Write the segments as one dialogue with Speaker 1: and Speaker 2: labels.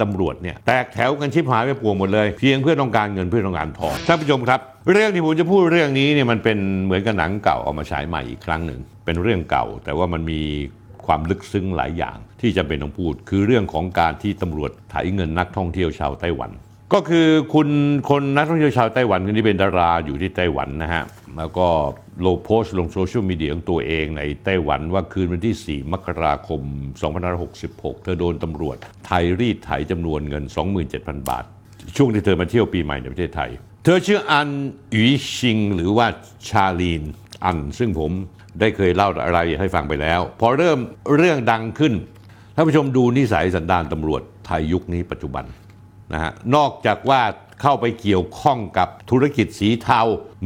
Speaker 1: ตำรวจเนี่ยแตกแถวกันชิบหายไปปวงหมดเลย เพียงเพื่อต้องการเงินเพื่อต้องการทองท่านผู้ชมครับ เรื่องที่ผมจะพูดเรื่องนี้เนี่ยมันเป็นเหมือนกับหนังเก่าเอามาฉายใหม่อีกครั้งหนึ่งเป็นเรื่องเก่า แต่ว่ามันมีความลึกซึ้งหลายอย่าง ที่จำเป็นต้องพูด คือเรื่องของการที่ตำรวจไถเงินนักท่องเที่ยวชาวไต้หวัน ก็คือคุณคนนักท่องเที่ยวชาวไต้หวันคนนี้เป็นดาราอยู่ที่ไต้หวันนะฮะ แล้วก็โลโพสลงโซเชียลมีเดียของตัวเองในไต้หวันว่าคืนวันที่ 4 มกราคม 2566 เธอโดนตำรวจ ไทยรีดไถจำนวนเงิน 27,000 บาท ช่วงที่เธอมาเที่ยวปีใหม่ในประเทศไทย เธอชื่ออันหยีชิงหรือว่าชาลีนอัน ซึ่งผมได้เคยเล่าอะไรให้ฟังไปแล้ว พอเริ่มเรื่องดังขึ้นท่านผู้ชมดูนิสัยสันดานตำรวจไทยยุคนี้ปัจจุบันนะฮะนอกจากว่า เข้าไปเกี่ยวข้องกับธุรกิจสีเทา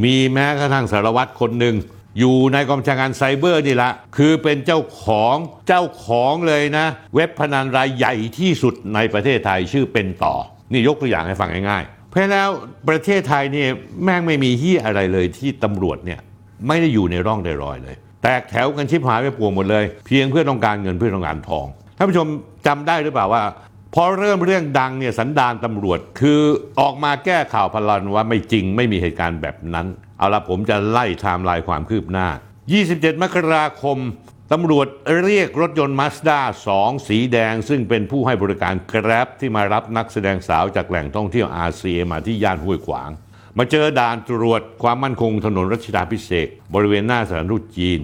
Speaker 1: มีแม้กระทั่งสารวัตรคนหนึ่งอยู่ในกองบัญชาการไซเบอร์นี่ละคือเป็นเจ้าของเจ้าของเลยนะ เว็บพนันรายใหญ่ที่สุดในประเทศไทยชื่อเป็นต่อ นี่ยกตัวอย่างให้ฟังง่ายๆ เพราะแล้วประเทศไทยเนี่ยแม่งไม่มีที่อะไรเลยที่ตำรวจเนี่ยไม่ได้อยู่ในร่องในรอยเลย แตกแถวกันชิบหายไปปวงหมดเลย เพียงเพื่อต้องการเงินเพื่อต้องการทองท่านผู้ชมจำได้หรือเปล่าว่า พอเริ่มเรื่องดังเนี่ยสันดานตำรวจคือออกมาแก้ข่าวพลันว่าไม่จริงไม่มีเหตุการณ์แบบนั้น เอาละผมจะไล่ไทม์ไลน์ความคืบหน้า 27 มกราคมตำรวจเรียกรถยนต์มาสด้า2สีแดง ซึ่งเป็นผู้ให้บริการ Grab ที่มารับนักแสดงสาวจากแหล่งท่องเที่ยวอาเซียมาที่ย่านห้วยขวาง มาเจอด่านตรวจความมั่นคงถนนรัชดาภิเษกบริเวณหน้าสถานทูตจีน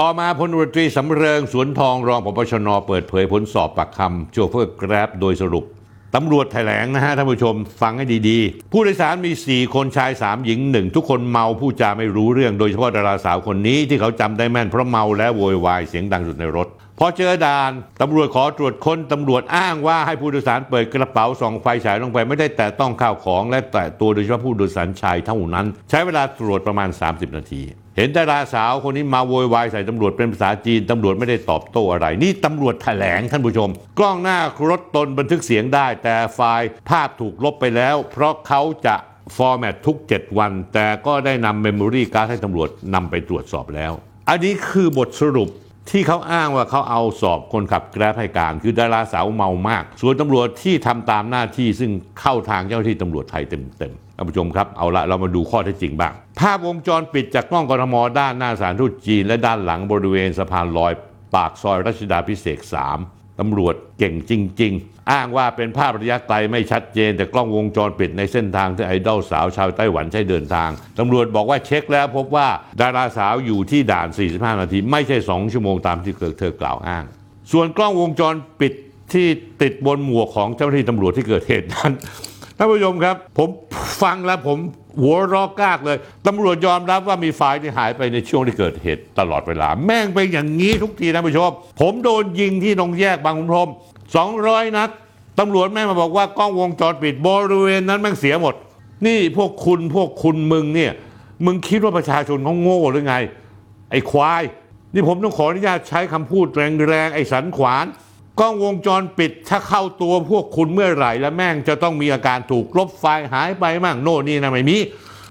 Speaker 1: ต่อมาพลตรีสำเริงสวนทองรองผบช.น.เปิดเผยผลสอบปากคำโชเฟอร์ Grab โดยสรุปตำรวจแถลงนะฮะท่านผู้ชมฟังให้ดีๆ ผู้โดยสารมี 4 คนชาย 3 หญิง 1 ทุกคนเมาผู้จาไม่รู้เรื่องโดยเฉพาะดาราสาวคนนี้ที่เขาจำได้แม่นเพราะเมาและโวยวายเสียงดังสุดในรถ พอเจอด่านตำรวจขอตรวจค้นตำรวจอ้างว่าให้ผู้โดยสารเปิดกระเป๋าส่องไฟฉายลงไปไม่ได้แต่ต้องข้าวของและแต่ตัวโดยเฉพาะผู้โดยสารชายเท่านั้น ใช้เวลาตรวจประมาณ 30 นาที เห็นดาราสาวคนนี้มาโวยวายใส่ตำรวจเป็นภาษาจีนตำรวจไม่ได้ตอบโต้อะไร นี่ตำรวจแถลงท่านผู้ชม กล้องหน้ารถตนบันทึกเสียงได้ แต่ไฟล์ภาพถูกลบไปแล้ว เพราะเขาจะ format ทุก 7 วัน แต่ก็ได้นำ memory card ให้ตำรวจนำไปตรวจสอบแล้ว อันนี้คือบทสรุป ที่เขาอ้างว่าเขาเอาสอบคนขับ Grab ให้การ คือดาราสาวเมามาก ส่วนตำรวจที่ทำตามหน้าที่ซึ่งเข้าทางเจ้าหน้าที่ตำรวจไทยเต็มๆท่านผู้ชมครับเอาละเรามาดูข้อเท็จจริงบ้าง ภาพวงจรปิดจากกล้องกรทมด้านหน้าสถานทูตจีน และด้านหลังบริเวณสะพานลอย ปากซอยรัชดาพิเศษ3ตำรวจเก่งจริง ๆ อ้างว่าเป็นภาพระยะไกลไม่ชัดเจน แต่กล้องวงจรปิดในเส้นทางที่ไอดอลสาวชาวไต้หวันใช้เดินทางตำรวจบอกว่าเช็คแล้วพบว่าดาราสาวอยู่ที่ด่าน 45 นาที ไม่ใช่ 2 ชั่วโมงตามที่เธอกล่าวอ้าง ส่วนกล้องวงจรปิดที่ติดบนหมวกของเจ้าหน้าที่ตำรวจที่เกิดเหตุนั้นท่านผู้ชมครับ ผมฟังแล้วผมหัวรอกกากเลยตำรวจยอมรับว่ามีไฟล์ที่หายไปในช่วงที่เกิดเหตุตลอดเวลา แม่งเป็นอย่างนี้ทุกทีท่านผู้ชม ผมโดนยิงที่ตรงแยกบางขุนพรม 200 นัดตำรวจแม่มาบอกว่ากล้องวงจรปิดบริเวณนั้นแม่งเสียหมด นี่พวกคุณพวกคุณมึงเนี่ย มึงคิดว่าประชาชนเขาโง่หรือไง ไอ้ควาย นี่ผมต้องขออนุญาตใช้คำพูดแรงๆไอ้สันขวานกล้องวงจรปิดถ้าเข้าตัวพวกคุณเมื่อไหร่แล้วแม่งจะต้องมีอาการถูกลบไฟล์หายไปมั่งโน่นนี่นะไม่มี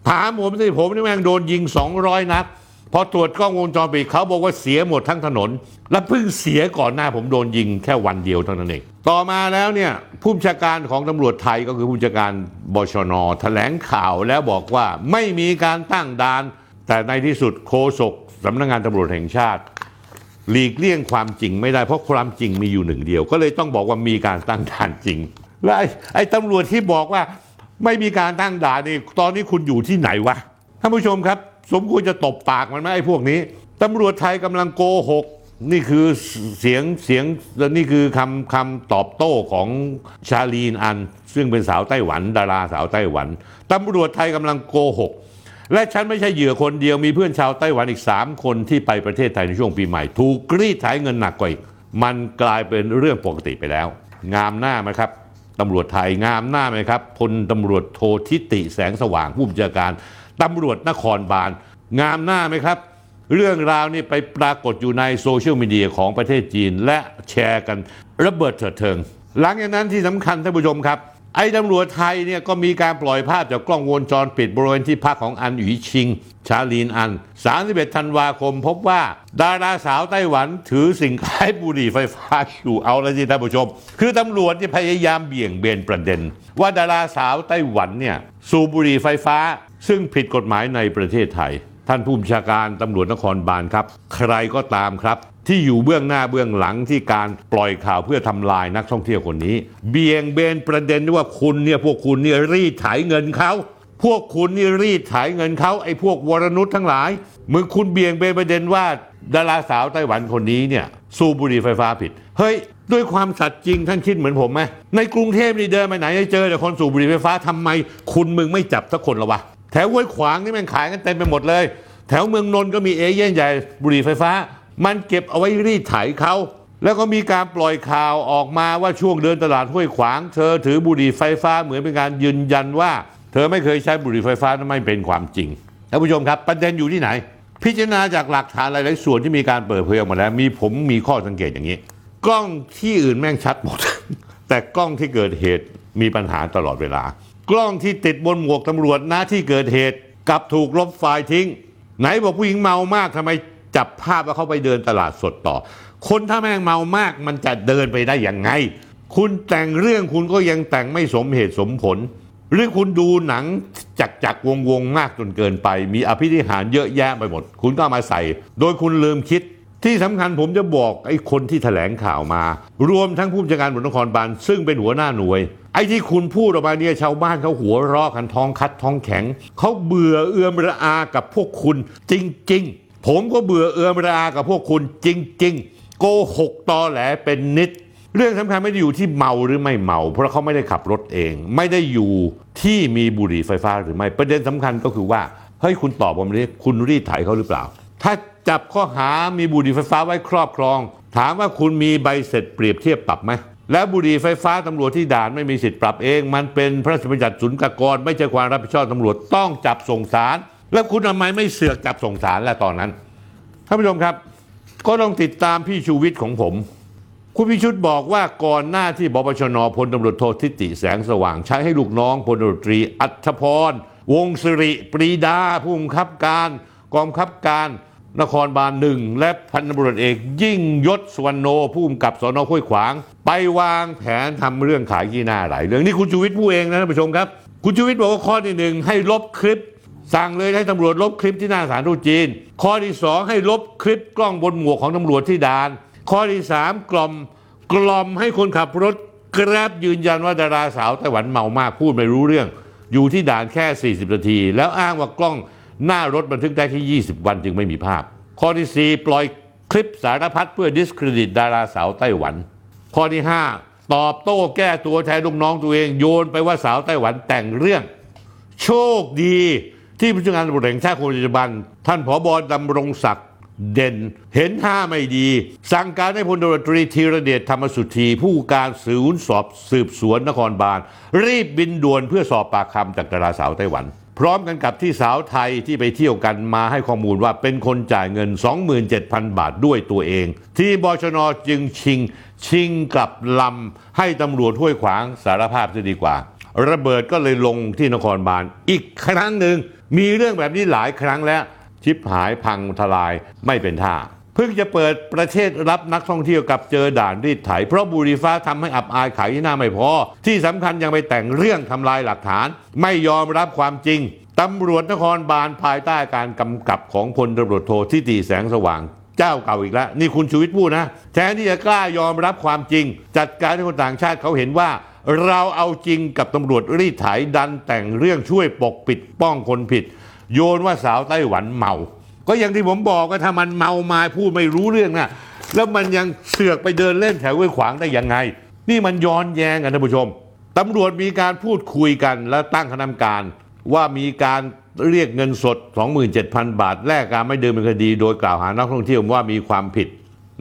Speaker 1: ถามผมสิผมนี่แม่งโดนยิง 200 นัด พอตรวจกล้องวงจรปิดเขาบอกว่าเสียหมดทั้งถนน และเพิ่งเสียก่อนหน้าผมโดนยิงแค่วันเดียวเท่านั้นเอง ต่อมาแล้วเนี่ยผู้บัญชาการของตำรวจไทยก็คือผู้บัญชาการบชนแถลงข่าวแล้วบอกว่าไม่มีการตั้งด่าน แต่ในที่สุดโฆษกสำนักงานตำรวจแห่งชาติ หลีกเลี่ยงความจริงไม่ได้เพราะความจริงมีอยู่หนึ่งเดียว ก็เลยต้องบอกว่ามีการตั้งด่านจริง และไอ้ไอ้ตำรวจที่บอกว่าไม่มีการตั้งด่านนี่ตอนนี้คุณอยู่ที่ไหนวะท่านผู้ชมครับ สมควรจะตบปากมันไหมไอ้พวกนี้ตำรวจไทยกำลังโกหก นี่คือเสียงเสียงและนี่คือคำคำตอบโต้ของชาลีนอัน ซึ่งเป็นสาวไต้หวัน ดาราสาวไต้หวันตำรวจไทยกำลังโกหก และฉันไม่ใช่เหยื่อคนเดียวมีเพื่อนชาวไต้หวันอีก 3 คนที่ไปประเทศไทยในช่วงปีใหม่ ถูกกรีดไถเงินหนักกว่าอีกมันกลายเป็นเรื่องปกติไปแล้ว งามหน้าไหมครับตำรวจไทยงามหน้าไหมครับพลตำรวจโททิติแสงสว่างผู้บัญชาการ ตำรวจนครบาล งามหน้าไหมครับ เรื่องราวนี้ไปปรากฏอยู่ในโซเชียลมีเดียของประเทศจีน และแชร์กันระเบิดเถิดเทิง หลังจากนั้นที่สำคัญท่านผู้ชมครับ ไอ้ตำรวจไทยเนี่ยก็มีการปล่อยภาพจากกล้องวงจรปิดบริเวณที่พักของอันหยีชิง ชาลีนอัน 31 ธันวาคม พบว่า ดาราสาวไต้หวันถือสิ่งคล้ายบุหรี่ไฟฟ้าอยู่เอาละสิท่านผู้ชม คือตำรวจที่พยายามเบี่ยงเบนประเด็น ว่าดาราสาวไต้หวันเนี่ยสูบบุหรี่ไฟฟ้า ซึ่งผิดกฎหมายในประเทศไทย ท่านผู้บัญชาการตำรวจนครบาลครับ ใครก็ตามครับ ที่อยู่เบื้องหน้าเบื้องหลังที่การปล่อยข่าวเพื่อทำลายนักท่องเที่ยวคนนี้ เบี่ยงเบนประเด็นว่าคุณเนี่ยพวกคุณเนี่ยรีดไถเงินเขาพวกคุณนี่รีดไถเงินเขาไอ้พวกวรนุษย์ทั้งหลายมึงคุณเบี่ยงเบนประเด็นว่าดาราสาวไต้หวันคนนี้เนี่ยสูบบุหรี่ไฟฟ้าผิด เฮ้ย ด้วยความสัตย์จริงท่านคิดเหมือนผมไหมในกรุงเทพนี่เดินไปไหนจะเจอแต่คนสูบบุหรี่ไฟฟ้าทำไม คุณมึงไม่จับสักคนละวะ แถวห้วยขวางนี่มันขายกันเต็มไปหมดเลย แถวเมืองนนท์ก็มีเอเย่นต์ใหญ่บุหรี่ไฟฟ้า มันเก็บเอาไว้รีดไถเขาแล้วก็มีการปล่อยข่าวออกมาว่าช่วงเดินตลาดห้วยขวาง เธอถือบุหรี่ไฟฟ้าเหมือนเป็นการยืนยันว่า เธอไม่เคยใช้บุหรี่ไฟฟ้านั้นไม่เป็นความจริงท่านผู้ชมครับ ประเด็นอยู่ที่ไหน พิจารณาจากหลักฐานหลายๆส่วนที่มีการเปิดเผยออกมาแล้ว มีผมมีข้อสังเกตอย่างนี้ กล้องที่อื่นแม่งชัดหมด แต่กล้องที่เกิดเหตุมีปัญหาตลอดเวลา กล้องที่ติดบนหมวกตำรวจหน้าที่เกิดเหตุกลับถูกลบไฟล์ทิ้ง ไหนบอกผู้หญิงเมามากทำไมจับภาพแล้วเขาไปเดินตลาดสดต่อ คนถ้าแม่งเมามากมันจะเดินไปได้อย่างไง คุณแต่งเรื่องคุณก็ยังแต่งไม่สมเหตุสมผล หรือคุณดูหนังจักจักวงวงๆมากจนเกินไป มีอภิธิหารเยอะแยะไปหมด คุณก็ามาใส่ โดยคุณลืมคิดที่สำคัญผมจะบอกไอ้คนที่แถลงข่าวมา รวมทั้งผู้บัญชาการตำรวจนครบาลซึ่งเป็นหัวหน้าหน่วย ไอ้ที่คุณพูดออกมาเนี่ยชาวบ้านเขาหัวเราะกันท้องคัดท้องแข็ง เขาเบื่อเอือมระอากับพวกคุณจริง ๆ ผมก็เบื่อเอือมระอากับพวกคุณจริง ๆ โกหกตอแหลเป็นนิด เรื่องสำคัญไม่ได้อยู่ที่เมาหรือไม่เมา เพราะเขาไม่ได้ขับรถเอง ไม่ได้อยู่ที่มีบุหรี่ไฟฟ้าหรือไม่ประเด็นสำคัญก็คือว่าเฮ้ยคุณตอบผมนี้คุณรีดไถเขาหรือเปล่า ถ้าจับข้อหามีบุหรี่ไฟฟ้าไว้ครอบครอง ถามว่าคุณมีใบเสร็จเปรียบเทียบปรับไหม แล้วบุหรี่ไฟฟ้าตำรวจที่ด่านไม่มีสิทธิ์ปรับเอง มันเป็นพระราชบัญญัติศุลกากร ไม่ใช่ความรับผิดชอบตำรวจต้องจับส่งสาร แล้วคุณทำไมไม่เสือกจับส่งสารแล้วตอนนั้นท่านผู้ชมครับ ก็ต้องติดตามพี่ชูวิทย์ของผม คุณพิชุดบอกว่าก่อนหน้าที่บปชนพลตำรวจโททิติแสงสว่าง ใช้ให้ลูกน้องพลตำรวจตรีอัธพรวงศิริปรีดาผู้บังคับการกองบังคับการ นครบาลหนึ่งและพันตำรวจเอก ยิ่งยศสวรรณโนผู้กำกับสอนอห้วยขวาง ไปวางแผนทำเรื่องขายขี้หน้าหลายเรื่องนี่คุณชูวิทย์พูดเองนะท่านผู้ชมครับ คุณชูวิทย์บอกว่าข้อที่หนึ่งให้ลบคลิป สั่งเลยให้ตำรวจลบคลิปที่หน้าสถารทูตจีน ข้อที่สองให้ลบคลิปกล้องบนหมวกของตำรวจที่ด่าน ข้อที่สามกล่อมกล่อมให้คนขับรถแกร็บยืนยันว่าดาราสาวไต้หวันเมามากพูดไม่รู้เรื่อง อยู่ที่ด่านแค่ 40 นาที แล้วอ้างว่ากล้อง หน้ารถบันทึกได้แค่20 วันจึงไม่มีภาพ ข้อที่สี่ปล่อยคลิปสารพัดเพื่อดิสเครดิตดาราสาวไต้หวัน ข้อที่ห้าตอบโต้แก้ตัวแทนลูกน้องตัวเองโยนไปว่าสาวไต้หวันแต่งเรื่อง โชคดีที่ผู้จัดการตำรวจแห่งชาติคนปัจจุบัน ท่านผอบอดำรงศักดิ์เด่น เห็นท่าไม่ดี สั่งการให้พลตำรวจตรีธีรเดชธรรมสุธี ผู้การสืบสอบสืบสวนนครบาลรีบบินด่วนเพื่อสอบปากคำจากดาราสาวไต้หวัน พร้อมกันกับที่สาวไทยที่ไปเที่ยวกันมาให้ข้อมูลว่าเป็นคนจ่ายเงิน 27,000 บาทด้วยตัวเอง ที่บชนจึงชิง ชิงกลับลำให้ตำรวจห้วยขวางสารภาพจะดีกว่า ระเบิดก็เลยลงที่นครบาลอีกครั้งหนึ่งมีเรื่องแบบนี้หลายครั้งแล้วชิบหายพังทลายไม่เป็นท่า เพิ่งจะเปิดประเทศรับนักท่องเที่ยวกับเจอด่านรีดไถ เพราะบุรีฟ้าทำให้อับอายขายที่หน้าไม่พอ ที่สำคัญยังไปแต่งเรื่องทำลายหลักฐาน ไม่ยอมรับความจริงตำรวจนครบาลภายใต้การกำกับของพลตำรวจโททิติแสงสว่างเจ้าเก่าอีกแล้ว นี่คุณชูวิทย์พูดนะ แทนที่จะกล้ายอมรับความจริง จัดการให้คนต่างชาติเขาเห็นว่า เราเอาจริงกับตำรวจรีดไถดันแต่งเรื่องช่วยปกปิดป้องคนผิด โยนว่าสาวไต้หวันเมา ก็อย่างที่ผมบอกก็ถ้ามันเมามาพูดไม่รู้เรื่องนะแล้วมันยังเสือกไปเดินเล่นแถวห้วยขวางได้ยังไง นี่มันย้อนแย้งกันท่านผู้ชมตำรวจมีการพูดคุยกันและตั้งคณะกรรมการ ว่ามีการเรียกเงินสด 27,000 บาท แลกการไม่เดินเป็นคดี โดยกล่าวหานักท่องเที่ยวว่ามีความผิด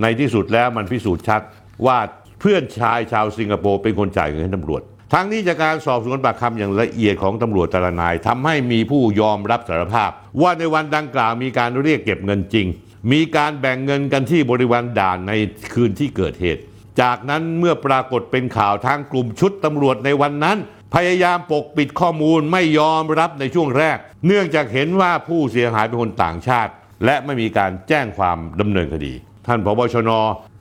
Speaker 1: ในที่สุดแล้วมันพิสูจน์ชัดว่าเพื่อนชายชาวสิงคโปร์เป็นคนจ่ายเงินให้ตำรวจ ทั้งนี้จากการสอบสวนปากคำอย่างละเอียดของตำรวจแต่ละนายทำให้มีผู้ยอมรับสารภาพ ว่าในวันดังกล่าวมีการเรียกเก็บเงินจริง มีการแบ่งเงินกันที่บริวารด่านในคืนที่เกิดเหตุ จากนั้นเมื่อปรากฏเป็นข่าวทางกลุ่มชุดตำรวจในวันนั้น พยายามปกปิดข้อมูลไม่ยอมรับในช่วงแรก เนื่องจากเห็นว่าผู้เสียหายเป็นคนต่างชาติ และไม่มีการแจ้งความดำเนินคดี ท่านพบชน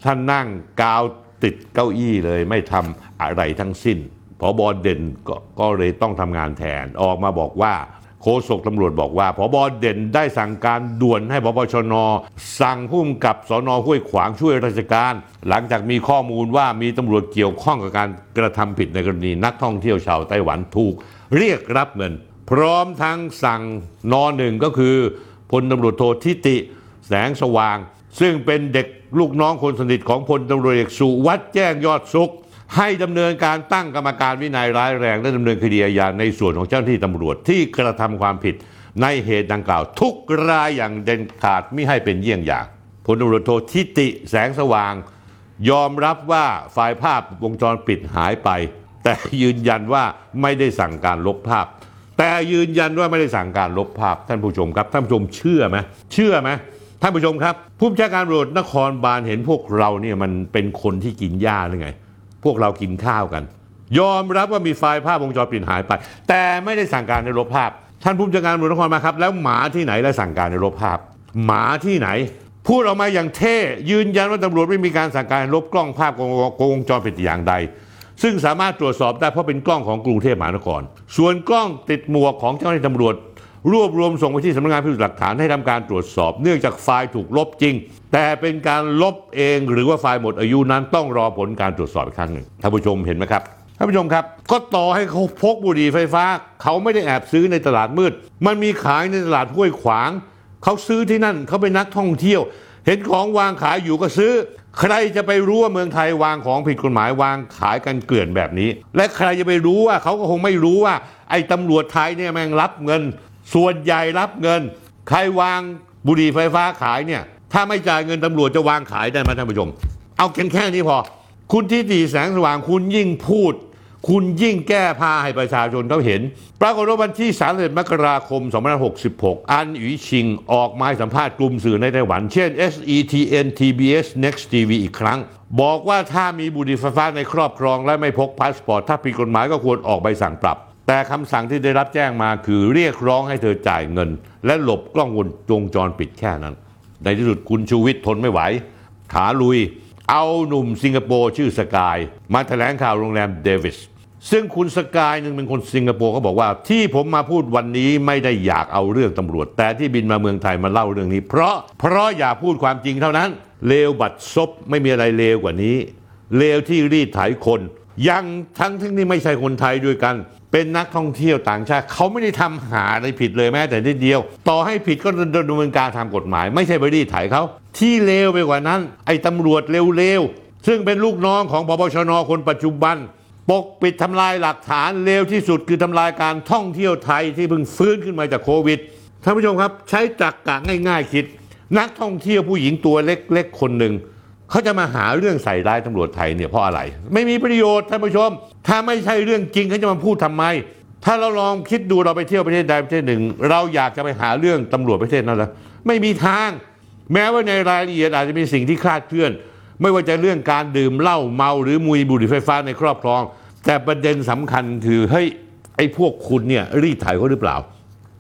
Speaker 1: ท่านนั่งกาวติดเก้าอี้เลยไม่ทำอะไรทั้งสิ้น พบเด่นกก็เลยต้องทำงานแทนออกมาบอกว่าโฆษกตำรวจบอกว่าพบเด่นได้สั่งการด่วนให้พบชน สั่งผู้กำกับสอนอห้วยขวางช่วยราชการ หลังจากมีข้อมูลว่ามีตำรวจเกี่ยวข้องกับการกระทำผิดในกรณีนักท่องเที่ยวชาวไต้หวันถูก เรียกรับเงิน พร้อมทั้งสั่งนอหนึ่งก็คือพลตำรวจโททิติ แสงสว่าง ซึ่งเป็นเด็กลูกน้องคนสนิทของพลตำรวจเอกสุวัฒน์แจ้งยอดสุข ให้ดำเนินการตั้งกรรมการวินัยร้ายแรง และดำเนินคดีอาญาในส่วนของเจ้าหน้าที่ตำรวจที่กระทำความผิดในเหตุดังกล่าว ทุกรายอย่างเด็ดขาดไม่ให้เป็นเยี่ยงอย่างพลตำรวจโททิติแสงสว่าง ยอมรับว่าไฟล์ภาพวงจรปิดหายไป แต่ยืนยันว่าไม่ได้สั่งการลบภาพ แต่ยืนยันว่าไม่ได้สั่งการลบภาพ ท่านผู้ชมครับ ท่านผู้ชมเชื่อไหมเชื่อไหมท่านผู้ชมครับ ผู้บัญชาการตำรวจนครบาลเห็นพวกเราเนี่ยมันเป็นคนที่กินหญ้าหรือไง พวกเรากินข้าวกัน ยอมรับว่ามีไฟล์ภาพวงจรปิดหายไป แต่ไม่ได้สั่งการในลบภาพ ท่านผู้บัญชาการตำรวจนครบาครับ แล้วหมาที่ไหนได้สั่งการในลบภาพ หมาที่ไหน พูดออกมาอย่างเท่ยืนยันว่าตำรวจไม่มีการสั่งการลบกล้องภาพวงจรปิดอย่างใด ซึ่งสามารถตรวจสอบได้เพราะเป็นกล้องของกรุงเทพมหานคร ส่วนกล้องติดหมวกของเจ้าหน้าที่ตำรวจ รวบรวมส่งไปที่สำนักงานพิสูจน์หลักฐานให้ทำการตรวจสอบ เนื่องจากไฟล์ถูกลบจริง แต่เป็นการลบเองหรือว่าไฟล์หมดอายุนั้นต้องรอผลการตรวจสอบอีกครั้งหนึ่งท่านผู้ชมเห็นไหมครับท่านผู้ชมครับ ก็ต่อให้เขาพกบุหรี่ไฟฟ้า เขาไม่ได้แอบซื้อในตลาดมืด มันมีขายในตลาดห้วยขวาง เขาซื้อที่นั่นเขาเป็นนักท่องเที่ยว เห็นของวางขายอยู่ก็ซื้อ ใครจะไปรู้ว่าเมืองไทยวางของผิดกฎหมายวางขายกันเกลื่อนแบบนี้ และใครจะไปรู้ว่าเขาก็คงไม่รู้ว่า ไอ้ตำรวจไทยเนี่ยแม่งรับเงิน ส่วนใหญ่รับเงิน ใครวางบุหรี่ไฟฟ้าขายเนี่ย ถ้าไม่จ่ายเงินตำรวจจะวางขายได้ไหมท่านผู้ชม เอาแค่แค่นี้พอ คุณที่ตีแสงสว่างคุณยิ่งพูด คุณยิ่งแก้ผ้าให้ประชาชนเขาเห็น ปรากฏว่าวันที่31มกราคม 2566 อันหยุยชิงออกมาสัมภาษณ์กลุ่มสื่อในไต้หวัน เช่น SETN TVBS Next TV อีกครั้ง บอกว่าถ้ามีบุหรี่ไฟฟ้าในครอบครองและไม่พกพาสปอร์ตถ้าผิดกฎหมายก็ควรออกใบสั่งปรับ แต่คำสั่งที่ได้รับแจ้งมาคือเรียกร้องให้เธอจ่ายเงิน และหลบกล้องวงจรปิดแค่นั้น ในที่สุดคุณชูวิทย์ทนไม่ไหวขาลุย เอาหนุ่มสิงคโปร์ชื่อสกาย มาแถลงข่าวโรงแรมเดวิสซึ่งคุณสกายหนึ่งเป็นคนสิงคโปร์เขาบอกว่า ที่ผมมาพูดวันนี้ไม่ได้อยากเอาเรื่องตำรวจ แต่ที่บินมาเมืองไทยมาเล่าเรื่องนี้ เพราะเพราะอยากพูดความจริงเท่านั้นเลวบัดซบไม่มีอะไรเลวกว่านี้เลวที่รีดไถคน ยังทั้งทั้งที่ไม่ใช่คนไทยด้วยกัน เป็นนักท่องเที่ยวต่างชาติเขาไม่ได้ทำหาอะไรผิดเลยแม้แต่นิดเดียว ต่อให้ผิดก็ดำเนินการทางกฎหมาย ไม่ใช่ไปรีดไถเขาที่เลวไปกว่านั้น ไอ้ตำรวจเลวๆซึ่งเป็นลูกน้องของปปชนคนปัจจุบัน ปกปิดทำลายหลักฐานเลวที่สุดคือทำลายการท่องเที่ยวไทยที่เพิ่งฟื้นขึ้นมาจากโควิดท่านผู้ชมครับ ใช้จักกะง่าย ๆ คิด นักท่องเที่ยวผู้หญิงตัวเล็กๆคนหนึ่ง เขาจะมาหาเรื่องใส่ร้ายตำรวจไทยเนี่ยเพราะอะไร ไม่มีประโยชน์ท่านผู้ชม ถ้าไม่ใช่เรื่องจริงเขาจะมาพูดทำไม ถ้าเราลองคิดดูเราไปเที่ยวประเทศใดประเทศหนึ่ง เราอยากจะไปหาเรื่องตำรวจประเทศนั้นแล้วไม่มีทาง แม้ว่าในรายละเอียดอาจจะมีสิ่งที่คลาดเคลื่อน ไม่ว่าจะเรื่องการดื่มเหล้าเมาหรือมุยบุหรี่ไฟฟ้าในครอบครอง แต่ประเด็นสำคัญคือเฮ้ยไอ้พวกคุณเนี่ยรีดไถเขาหรือเปล่า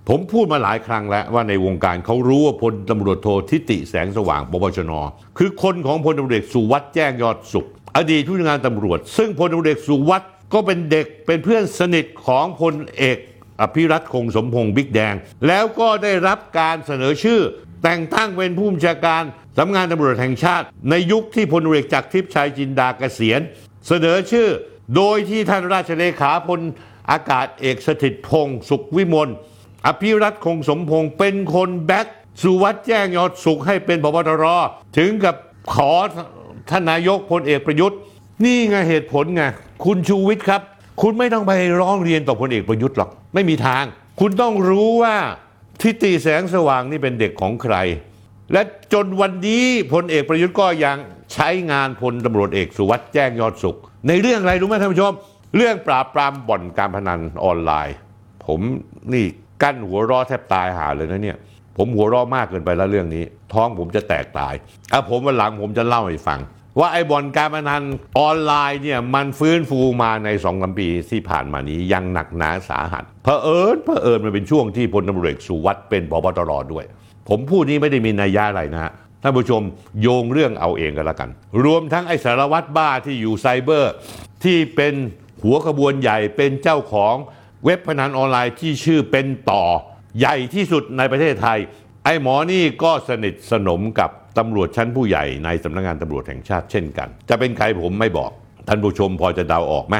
Speaker 1: ผมพูดมาหลายครั้งแล้วว่าในวงการเขารู้ว่าพลตำรวจโททิติแสงสว่างปปชน คือคนของพลตำรวจสุวัสด์แจ้งยอดสุข อดีตผู้งานตำรวจ ซึ่งพลตำรวจสุวัสด์ก็เป็นเด็กเป็นเพื่อนสนิทของพลเอกอภิรัตคงสมพงศ์บิ๊กแดง แล้วก็ได้รับการเสนอชื่อ แต่งตั้งเป็นผู้บัญชาการสำนักงานตำรวจแห่งชาติ ในยุคที่พลเอกจากรทิพย์ชัยจินดาเกษียณ เสนอชื่อ โดยที่ท่านราชเลขาพลอากาศเอกสถิตพงศ์สุขวิมล อภิรัตคงสมพงศ์เป็นคนแบ็กสุวัสด์แจ้งยอดสุขให้เป็นพบตรถึงกับขอท่านนายกพลเอกประยุทธ์ นี่ไงเหตุผลไงคุณชูวิทย์ครับ คุณไม่ต้องไปร้องเรียนต่อพลเอกประยุทธ์หรอก ไม่มีทาง คุณต้องรู้ว่าทิติแสงสว่างนี่เป็นเด็กของใคร และจนวันนี้พลเอกประยุทธ์ก็ยังใช้งานพลตำรวจเอกสุวัสด์แจ้งยอดสุข ในเรื่องอะไรรู้ไหมท่านผู้ชม เรื่องปราบปรามบ่อนการพนันออนไลน์ ผมนี่ กั้นหัวรอแทบตายหาเลยนะเนี่ย ผมหัวรอมากเกินไปแล้วเรื่องนี้ ท้องผมจะแตกตายอะผมวันหลังผมจะเล่าให้ฟัง ว่าไอ้บ่อนการพนันออนไลน์เนี่ยมันฟื้นฟูมาในสองสามปีที่ผ่านมานี้ยังหนักหนาสาหัสเผอิญเผอิญมันเป็นช่วงที่พลตำรวจเอกสุวัสด์เป็นพบตรด้วย ผมพูดนี้ไม่ได้มีนัยยะอะไรนะฮะท่านผู้ชมโยงเรื่องเอาเองกันละกัน รวมทั้งไอ้สารวัตรบ้าที่อยู่ไซเบอร์ ที่เป็นหัวขบวนใหญ่เป็นเจ้าของ เว็บพนันออนไลน์ที่ชื่อเป็นต่อ ใหญ่ที่สุดในประเทศไทย ไอ้หมอนี่ก็สนิทสนมกับตำรวจชั้นผู้ใหญ่ในสำนักงานตำรวจแห่งชาติเช่นกัน จะเป็นใครผมไม่บอก ท่านผู้ชมพอจะเดาออกไหม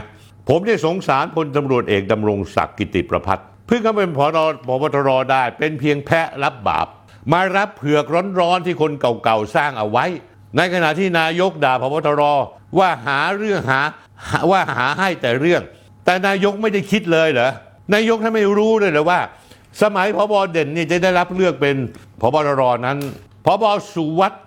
Speaker 1: ผมได้สงสารพลตำรวจเอกดำรงศักดิ์กิติประพัฒน์เพิ่งเขาเป็นพอพบตรได้ เป็นเพียงแพะรับบาป มารับเผือกร้อนๆที่คนเก่าๆสร้างเอาไว้ ในขณะที่นายกด่าพบตรว่าหาเรื่องหาว่าหาให้แต่เรื่อง แต่นายกไม่ได้คิดเลยเหรอนายกท่านไม่รู้เลยเหรอว่า สมัยพบเด่นนี่จะได้รับเลือกเป็นพบตรนั้นพบสุวัสด์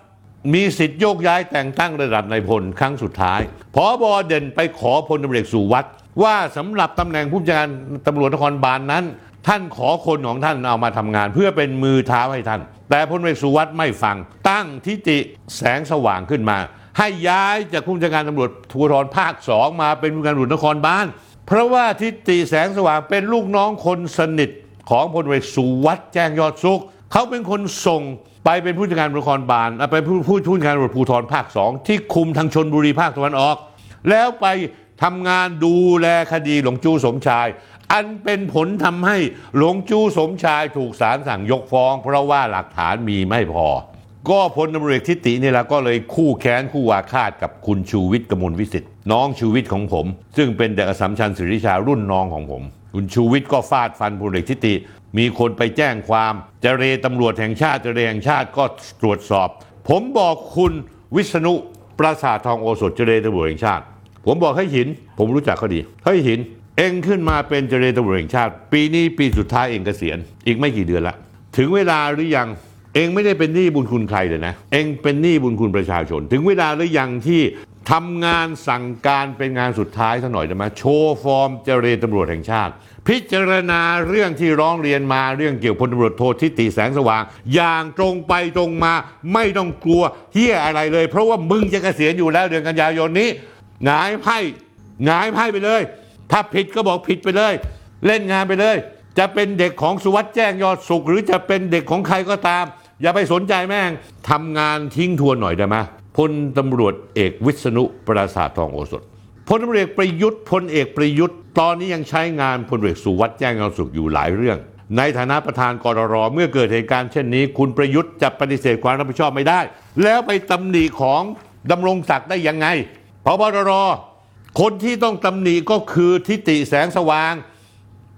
Speaker 1: มีสิทธิ์โยกย้ายแต่งตั้งระดับนายพลครั้งสุดท้ายพบเด่นไปขอพลตำรวจเอกสุวัสด์ว่าสำหรับตำแหน่งผู้จัดการตำรวจนครบาลนนั้น ท่านขอคนของท่านเอามาทำงาน เพื่อเป็นมือเท้าให้ท่าน แต่พลตำรเอกสุวัสด์ไม่ฟัง ตั้งทิติแสงสว่างขึ้นมา ให้ย้ายจากผู้จัดการตำรวจภูธรภาคสองมาเป็นผู้การตำรวจนครบาล เพราะว่าทิติแสงสว่างเป็นลูกน้องคนสนิทของพลเอกสุวัสด์แจ้งยอดสุข เขาเป็นคนส่งไปเป็นผู้จัดการนครบาลไปผู้ผู้ผู้จัดการตำรวจภูธรภาคสองที่คุมทางชนบุรีภาคตะวันออก แล้วไปทำงานดูแลคดีหลวงจู้สมชาย อันเป็นผลทำให้หลวงจู้สมชายถูกศาลสั่งยกฟ้อง เพราะว่าหลักฐานมีไม่พอ ก็พลตำรวจเอกทิตินี่แหละก็เลยคู่แค้นคู่อาฆาตกับคุณชูวิทย์กมลวิสิทธิ น้องชูวิทย์ของผม ซึ่งเป็นเด็กสัมชัญศริชารุ่นน้องของผม คุณชูวิทย์ก็ฟาดฟันพลเอกทิติ มีคนไปแจ้งความเจรตำรวจแห่งชาติเจรแห่งชาติก็ตรวจสอบ ผมบอกคุณวิษณุปราสาททองโอสถเจรตำรวจแห่งชาติ ผมบอกให้หิน ผมรู้จักเขาดีให้หิน เองขึ้นมาเป็นเจรตำรวจแห่งชาติ ปีนี้ปีสุดท้ายเองเกษียณอีกไม่กี่เดือนละถึงเวลาหรือยังเองไม่ได้เป็นหนี้บุญคุณใครเลยนะ เองเป็นหนี้บุญคุณประชาชน ถึงเวลาหรือยังที่ ทำงานสั่งการเป็นงานสุดท้ายสักหน่อยจะมาโชว์ฟอร์มเจรตำรวจแห่งชาติ พิจารณาเรื่องที่ร้องเรียนมาเรื่องเกี่ยวกับพลตำรวจโททิติแสงสว่าง อย่างตรงไปตรงมาไม่ต้องกลัวเฮียอะไรเลย เพราะว่ามึงจะเกษียณอยู่แล้วเดือนกันยายนนี้หงายไพ่หงายไพ่ไปเลย ถ้าผิดก็บอกผิดไปเลย เล่นงานไปเลย จะเป็นเด็กของสุวัสด์แจ้งยอดสุข หรือจะเป็นเด็กของใครก็ตาม อย่าไปสนใจแม่งทำงานทิ้งทวนหน่อยได้ไหม พลตำรวจเอกวิษณุปราสาททองโอสถพลตำรวจเอกประยุทธ์พลเอกประยุทธ์ ตอนนี้ยังใช้งานพลเอกสุวัสด์แจ้งยอดสุขอยู่หลายเรื่อง ในฐานะประธานกรรเมื่อเกิดเหตุการณ์เช่นนี้ คุณประยุทธ์จะปฏิเสธความรับผิดชอบไม่ได้ แล้วไปตำหนิของดำรงศักดิ์ได้ยังไงพบตรคนที่ต้องตำหนิก็คือทิติแสงสว่าง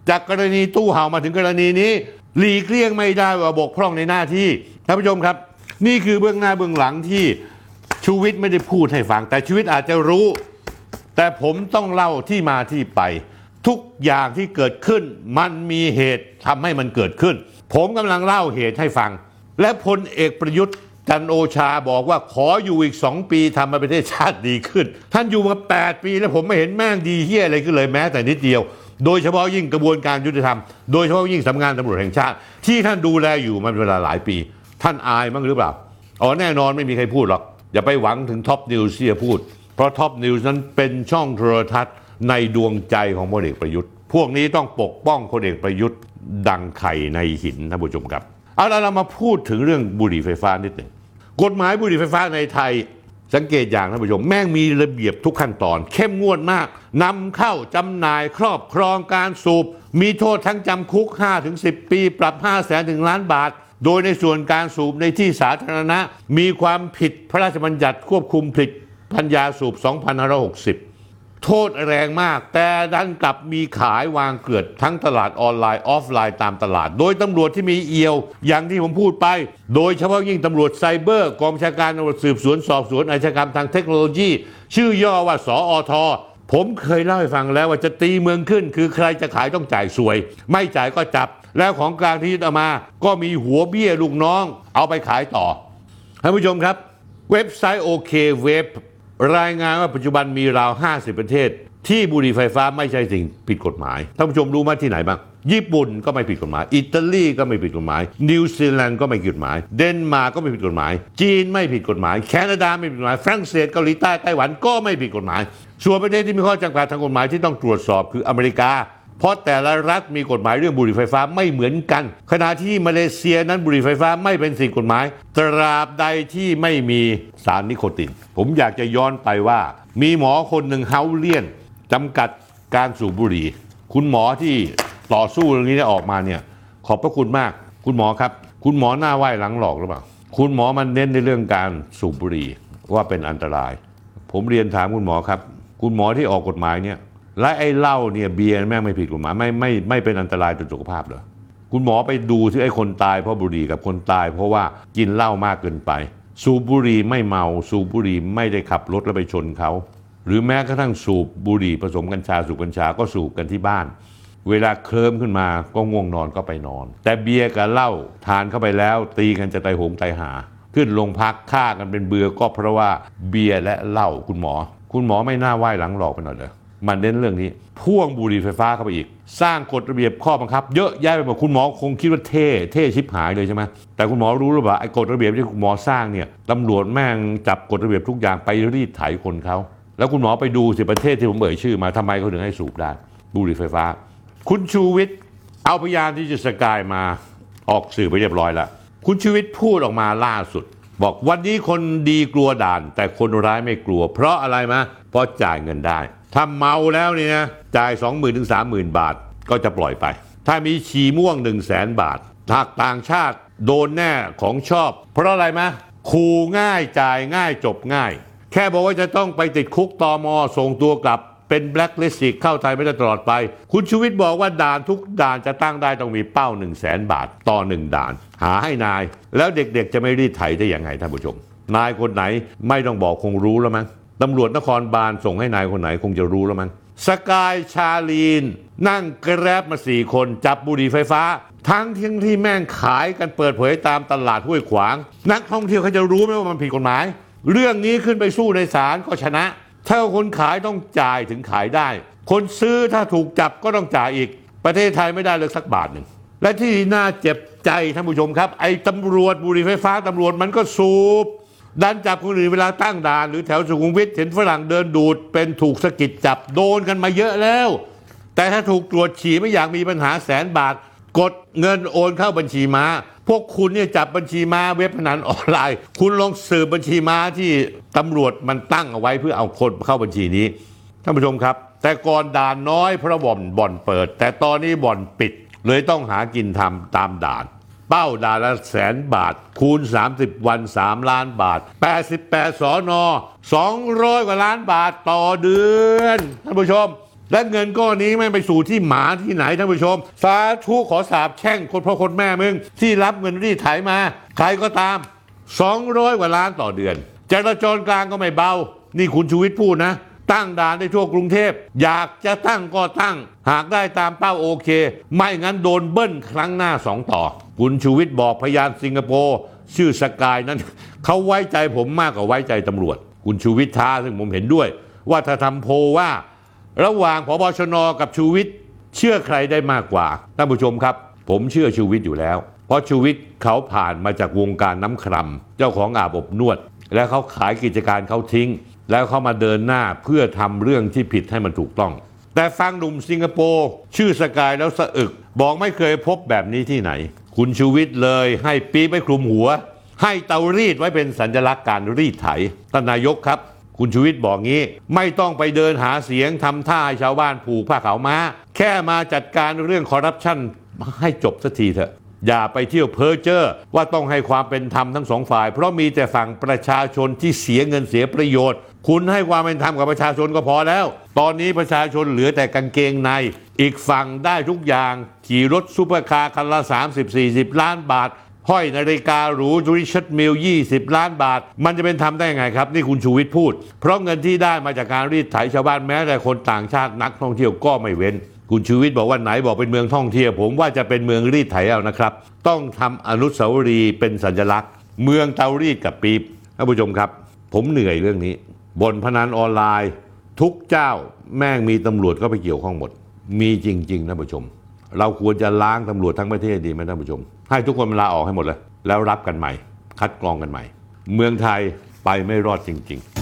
Speaker 1: จากกรณีตู้เห่ามาถึงกรณีนี้หลีกเลี่ยงไม่ได้ว่าบกพร่องในหน้าที่ท่านผู้ชมครับ นี่คือเบื้องหน้าเบื้องหลังที่ ชูวิทย์ไม่ได้พูดให้ฟัง แต่ชีวิตอาจจะรู้ แต่ผมต้องเล่าที่มาที่ไป ทุกอย่างที่เกิดขึ้น มันมีเหตุทำให้มันเกิดขึ้น ผมกำลังเล่าเหตุให้ฟัง และพลเอกประยุทธ์จันทร์โอชาบอกว่าขออยู่อีกสองปีทำให้ประเทศชาติดีขึ้น ท่านอยู่มา 8 ปีแล้วผมไม่เห็นแม่งดีเหี้ยอะไรขึ้นเลยแม้แต่นิดเดียว โดยเฉพาะยิ่งกระบวนการยุติธรรม โดยเฉพาะยิ่งสำนักงานตำรวจแห่งชาติ ที่ท่านดูแลอยู่มาเป็นเวลาหลายปี ท่านอายมั่งหรือเปล่าอ๋อแน่นอนไม่มีใครพูดหรอก อย่าไปหวังถึงท็อปนิวส์ที่จะพูด เพราะท็อปนิวส์นั้นเป็นช่องโทรทัศน์ในดวงใจของพลเอกประยุทธ์ พวกนี้ต้องปกป้องพลเอกประยุทธ์ ดังไข่ในหินท่านผู้ชมครับ เอาละเรามาพูดถึงเรื่องบุหรี่ไฟฟ้านิดหนึ่งกฎหมายบุหรี่ไฟฟ้าในไทย สังเกตอย่างท่านผู้ชมแม่งมีระเบียบทุกขั้นตอน เข้มงวดมากนำเข้าจำหน่ายครอบครองการสูบ มีโทษทั้งจำคุก 5-10 ปี ปรับ 5 0 0แสนถึงล้านบาท โดยในส่วนการสูบในที่สาธารณะ มีความผิดพระราชบัญญัติควบคุมผลิตพัญญาสูบ 2560 โทษแรงมาก แต่ดันกลับมีขายวางเกลือดทั้งตลาดออนไลน์ออฟไลน์ตามตลาด โดยตำรวจที่มีเอียว อย่างที่ผมพูดไป โดยเฉพาะยิ่งตำรวจไซเบอร์ กองชาการตำรวจสืบสวนสอบสวนอาชญากรรมทางเทคโนโลยี ชื่อย่อว่าสออทผมเคยเล่าให้ฟังแล้วว่าจะตีเมืองขึ้น คือใครจะขายต้องจ่ายสวย ไม่จ่ายก็จับ แล้วของกลางที่ยึดเอามา ก็มีหัวเบี้ยลูกน้อง เอาไปขายต่อท่านผู้ชมครับ เว็บไซต์โอเคเว็บรายงานว่าปัจจุบันมีราว 50 ประเทศ ที่บุหรี่ไฟฟ้าไม่ใช่สิ่งผิดกฎหมายท่านผู้ชมรู้ไหมที่ไหนบ้างญี่ปุ่นก็ไม่ผิดกฎหมาย อิตาลีก็ไม่ผิดกฎหมาย นิวซีแลนด์ก็ไม่ผิดกฎหมาย เดนมาร์กก็ไม่ผิดกฎหมาย จีนไม่ผิดกฎหมาย แคนาดาไม่ผิดกฎหมาย ฝรั่งเศสเกาหลีใต้ไต้หวันก็ไม่ผิดกฎหมาย ส่วนประเทศที่มีข้อจำกัดทางกฎหมายที่ต้องตรวจสอบคืออเมริกา เพราะแต่ละรัฐมีกฎหมายเรื่องบุหรี่ไฟฟ้าไม่เหมือนกัน ขณะที่มาเลเซียนั้นบุหรี่ไฟฟ้าไม่เป็นสิ่งกฎหมาย ตราบใดที่ไม่มีสารนิโคติน ผมอยากจะย้อนไปว่า มีหมอคนหนึ่งเฮาเลียนจำกัดการสูบบุหรี่ คุณหมอที่ต่อสู้เรื่องนี้ได้ออกมาเนี่ย ขอบพระคุณมาก คุณหมอครับ คุณหมอหน้าไหว้หลังหลอกหรือเปล่า คุณหมอมันเน้นในเรื่องการสูบบุหรี่ว่าเป็นอันตราย ผมเรียนถามคุณหมอครับ คุณหมอที่ออกกฎหมายเนี่ย และไอ้เหล้าเนี่ยเบียร์แม่งไม่ผิดกฎหมายไม่ไม่ไม่เป็นอันตรายต่อสุขภาพเหรอคุณหมอไปดูที่ไอ้คนตายเพราะบุหรี่กับคนตาย เพราะว่ากินเหล้ามากเกินไป สูบบุหรี่ไม่เมาสูบบุหรี่ไม่ได้ขับรถแล้วไปชนเขาหรือแม้กระทั่งสูบบุหรี่ผสมกัญชาสูบกัญชาก็สูบกันที่บ้าน เวลาเคลิ้มขึ้นมาก็ง่วงนอนก็ไปนอน แต่เบียร์กับเหล้าทานเข้าไปแล้ว ตีกันจะไตหงตหา ขึ้นโรงพักฆ่ากันเป็นเบือก็เพราะว่าเบียร์และเหล้าคุณหมอ คุณหมอไม่น่าไหว้หลังหลอกไปหน่อยเลย มันเน้นเรื่องนี้ พ่วงบุหรี่ไฟฟ้าเข้าไปอีก สร้างกฎระเบียบข้อบังคับ เยอะแยะไปหมดคุณหมอคงคิดว่าเท่เท่ชิบหายเลยใช่ไหมแต่คุณหมอรู้หรือเปล่าไอ้กฎระเบียบที่คุณหมอสร้างเนี่ยตำรวจแม่งจับกฎระเบียบทุกอย่างไปรีดไถคนเขาแล้วคุณหมอไปดูสิประเทศที่ผมเอ่ยชื่อมาทำไมเขาถึงให้สูบได้ บุหรี่ไฟฟ้า คุณชูวิทย์เอาพยานที่จะสกายมาออกสื่อไปเรียบร้อยแล้วคุณชูวิทย์พูดออกมาล่าสุด บอกวันนี้คนดีกลัวด่าน แต่คนร้ายไม่กลัว เพราะอะไรมะเพราะจ่ายเงินได้ ถ้าเมาแล้วเนี่นะจ่าย 2 0 0 0 0 ถึง 30,000 บาทก็จะปล่อยไป ถ้ามีฉี่ม่วง 1 0 0 0 0แสนบาทหากต่างชาติโดนแน่ของชอบ เพราะอะไรมะขู่ง่ายจ่ายง่ายจบง่าย แค่บอกว่าจะต้องไปติดคุกตอมอส่งตัวกลับเป็นแบล็คลิสต์เข้าไทยไม่ได้ตลอดไป คุณชูวิทย์บอกว่าด่านทุกด่านจะตั้งได้ต้องมีเป้า 1 0 0 0 0แสนบาทต่อหนึ่งด่าน หาให้นาย แล้วเด็กๆจะไม่รีดไถได้ยังไงท่านผู้ชม นายคนไหนไม่ต้องบอกคงรู้แล้วมั้ง ตำรวจนครบาลส่งให้นายคนไหนคงจะรู้แล้วมั้งสกายชาลีน นั่งแกร็บมาสี่คนจับบุหรี่ไฟฟ้า ทั้งที่ที่แม่งขายกันเปิดเผยตามตลาดห้วยขวาง นักท่องเที่ยวเขาจะรู้ไหมว่ามันผิดกฎหมาย เรื่องนี้ขึ้นไปสู้ในศาลก็ชนะ ถ้าคนขายต้องจ่ายถึงขายได้ คนซื้อถ้าถูกจับก็ต้องจ่ายอีก ประเทศไทยไม่ได้เลยสักบาทหนึ่งและที่น่าเจ็บใจท่านผู้ชมครับ ไอ้ตำรวจบุหรี่ไฟฟ้าตำรวจมันก็สูบ ดันจับคนอื่นเวลาตั้งด่าน หรือแถวสุขุมวิทเห็นฝรั่งเดินดูด เป็นถูกสะกิดจับโดนกันมาเยอะแล้ว แต่ถ้าถูกตรวจฉี่ไม่อยากมีปัญหาแสนบาท กดเงินโอนเข้าบัญชีม้าพวกคุณเนี่ยจับบัญชีม้าเว็บพนันออนไลน์ คุณลองสืบบัญชีม้าที่ตำรวจมันตั้งเอาไว้เพื่อเอาคนเข้าบัญชีนี้ท่านผู้ชมครับ แต่ก่อนด่านน้อยเพราะบ่อนบ่อนเปิด แต่ตอนนี้บ่อนปิด เลยต้องหากินทำตามด่าน เป้าด่านละแสนบาท คูณ 30 วัน 3 ล้านบาท 88สอนอ200 กว่าล้านบาทต่อเดือนท่านผู้ชม และเงินก้อนนี้ไม่ไปสู่ที่หมาที่ไหนท่านผู้ชม สาธุขอสาบแช่งคนพ่อคนแม่มึง ที่รับเงินรีดไถมา ใครก็ตาม 200 กว่าล้านต่อเดือนจราจรกลางก็ไม่เบา นี่คุณชูวิทย์พูดนะตั้งด่านได้ทั่วกรุงเทพ อยากจะตั้งก็ตั้ง หากได้ตามเป้าโอเค ไม่งั้นโดนเบิ้ลครั้งหน้าสองต่อ คุณชูวิทย์บอกพยานสิงคโปร์ชื่อสกายนั้นเขาไว้ใจผมมากกว่าไว้ใจตำรวจ คุณชูวิทย์ท้าซึ่งผมเห็นด้วย ว่าถ้าทำโพว่า ระหว่างพบชนกับชูวิทย์เชื่อใครได้มากกว่าท่านผู้ชมครับ ผมเชื่อชูวิทย์อยู่แล้ว เพราะชูวิทย์เขาผ่านมาจากวงการน้ำครำเจ้าของอาบอบนวด และเขาขายกิจการเขาทิ้ง แล้วเขามาเดินหน้าเพื่อทำเรื่องที่ผิดให้มันถูกต้อง แต่ฟังหนุ่มสิงคโปร์ชื่อสกายแล้วสะอึก บอกไม่เคยพบแบบนี้ที่ไหน คุณชูวิทย์เลยให้ปีไปคลุมหัว ให้เตารีดไว้เป็นสัญลักษณ์การรีดไถท่านนายกครับ คุณชูวิทย์บอกงี้ ไม่ต้องไปเดินหาเสียงทำท่าให้ชาวบ้านผูกผ้าขาวม้า แค่มาจัดการเรื่องคอร์รัปชันให้จบสักทีเถอะอย่าไปเที่ยวเพ้อเจ้อว่าต้องให้ความเป็นธรรมทั้งสองฝ่าย เพราะมีแต่ฝั่งประชาชนที่เสียเงินเสียประโยชน์ คุณให้ความเป็นธรรมกับประชาชนก็พอแล้ว ตอนนี้ประชาชนเหลือแต่กางเกงใน อีกฝั่งได้ทุกอย่าง ขี่รถซูเปอร์คาร์คันละ 30-40 ล้านบาท ห้อยนาฬิกาหรู Richard Mille 20 ล้านบาท มันจะเป็นทำได้ยังไงครับ นี่คุณชูวิทย์พูด เพราะเงินที่ได้มาจากการรีดไถชาวบ้านแม้แต่คนต่างชาตินักท่องเที่ยวก็ไม่เว้นคุณชูวิทย์บอกว่าไหนบอกเป็นเมืองท่องเที่ยวผมว่าจะเป็นเมืองรีดไถเอานะครับ ต้องทำอนุสาวรีย์เป็นสัญลักษณ์ เมืองเตารีดกับปี๊บท่านผู้ชมครับ ผมเหนื่อยเรื่องนี้ บนพนันออนไลน์ ทุกเจ้าแม่งมีตำรวจก็ไปเกี่ยวข้องหมด มีจริงๆท่านผู้ชม เราควรจะล้างตำรวจทั้งประเทศดีไหมท่านผู้ชม ให้ทุกคนลาออกให้หมดเลย แล้วรับกันใหม่ คัดกรองกันใหม่ เมืองไทยไปไม่รอดจริง ๆ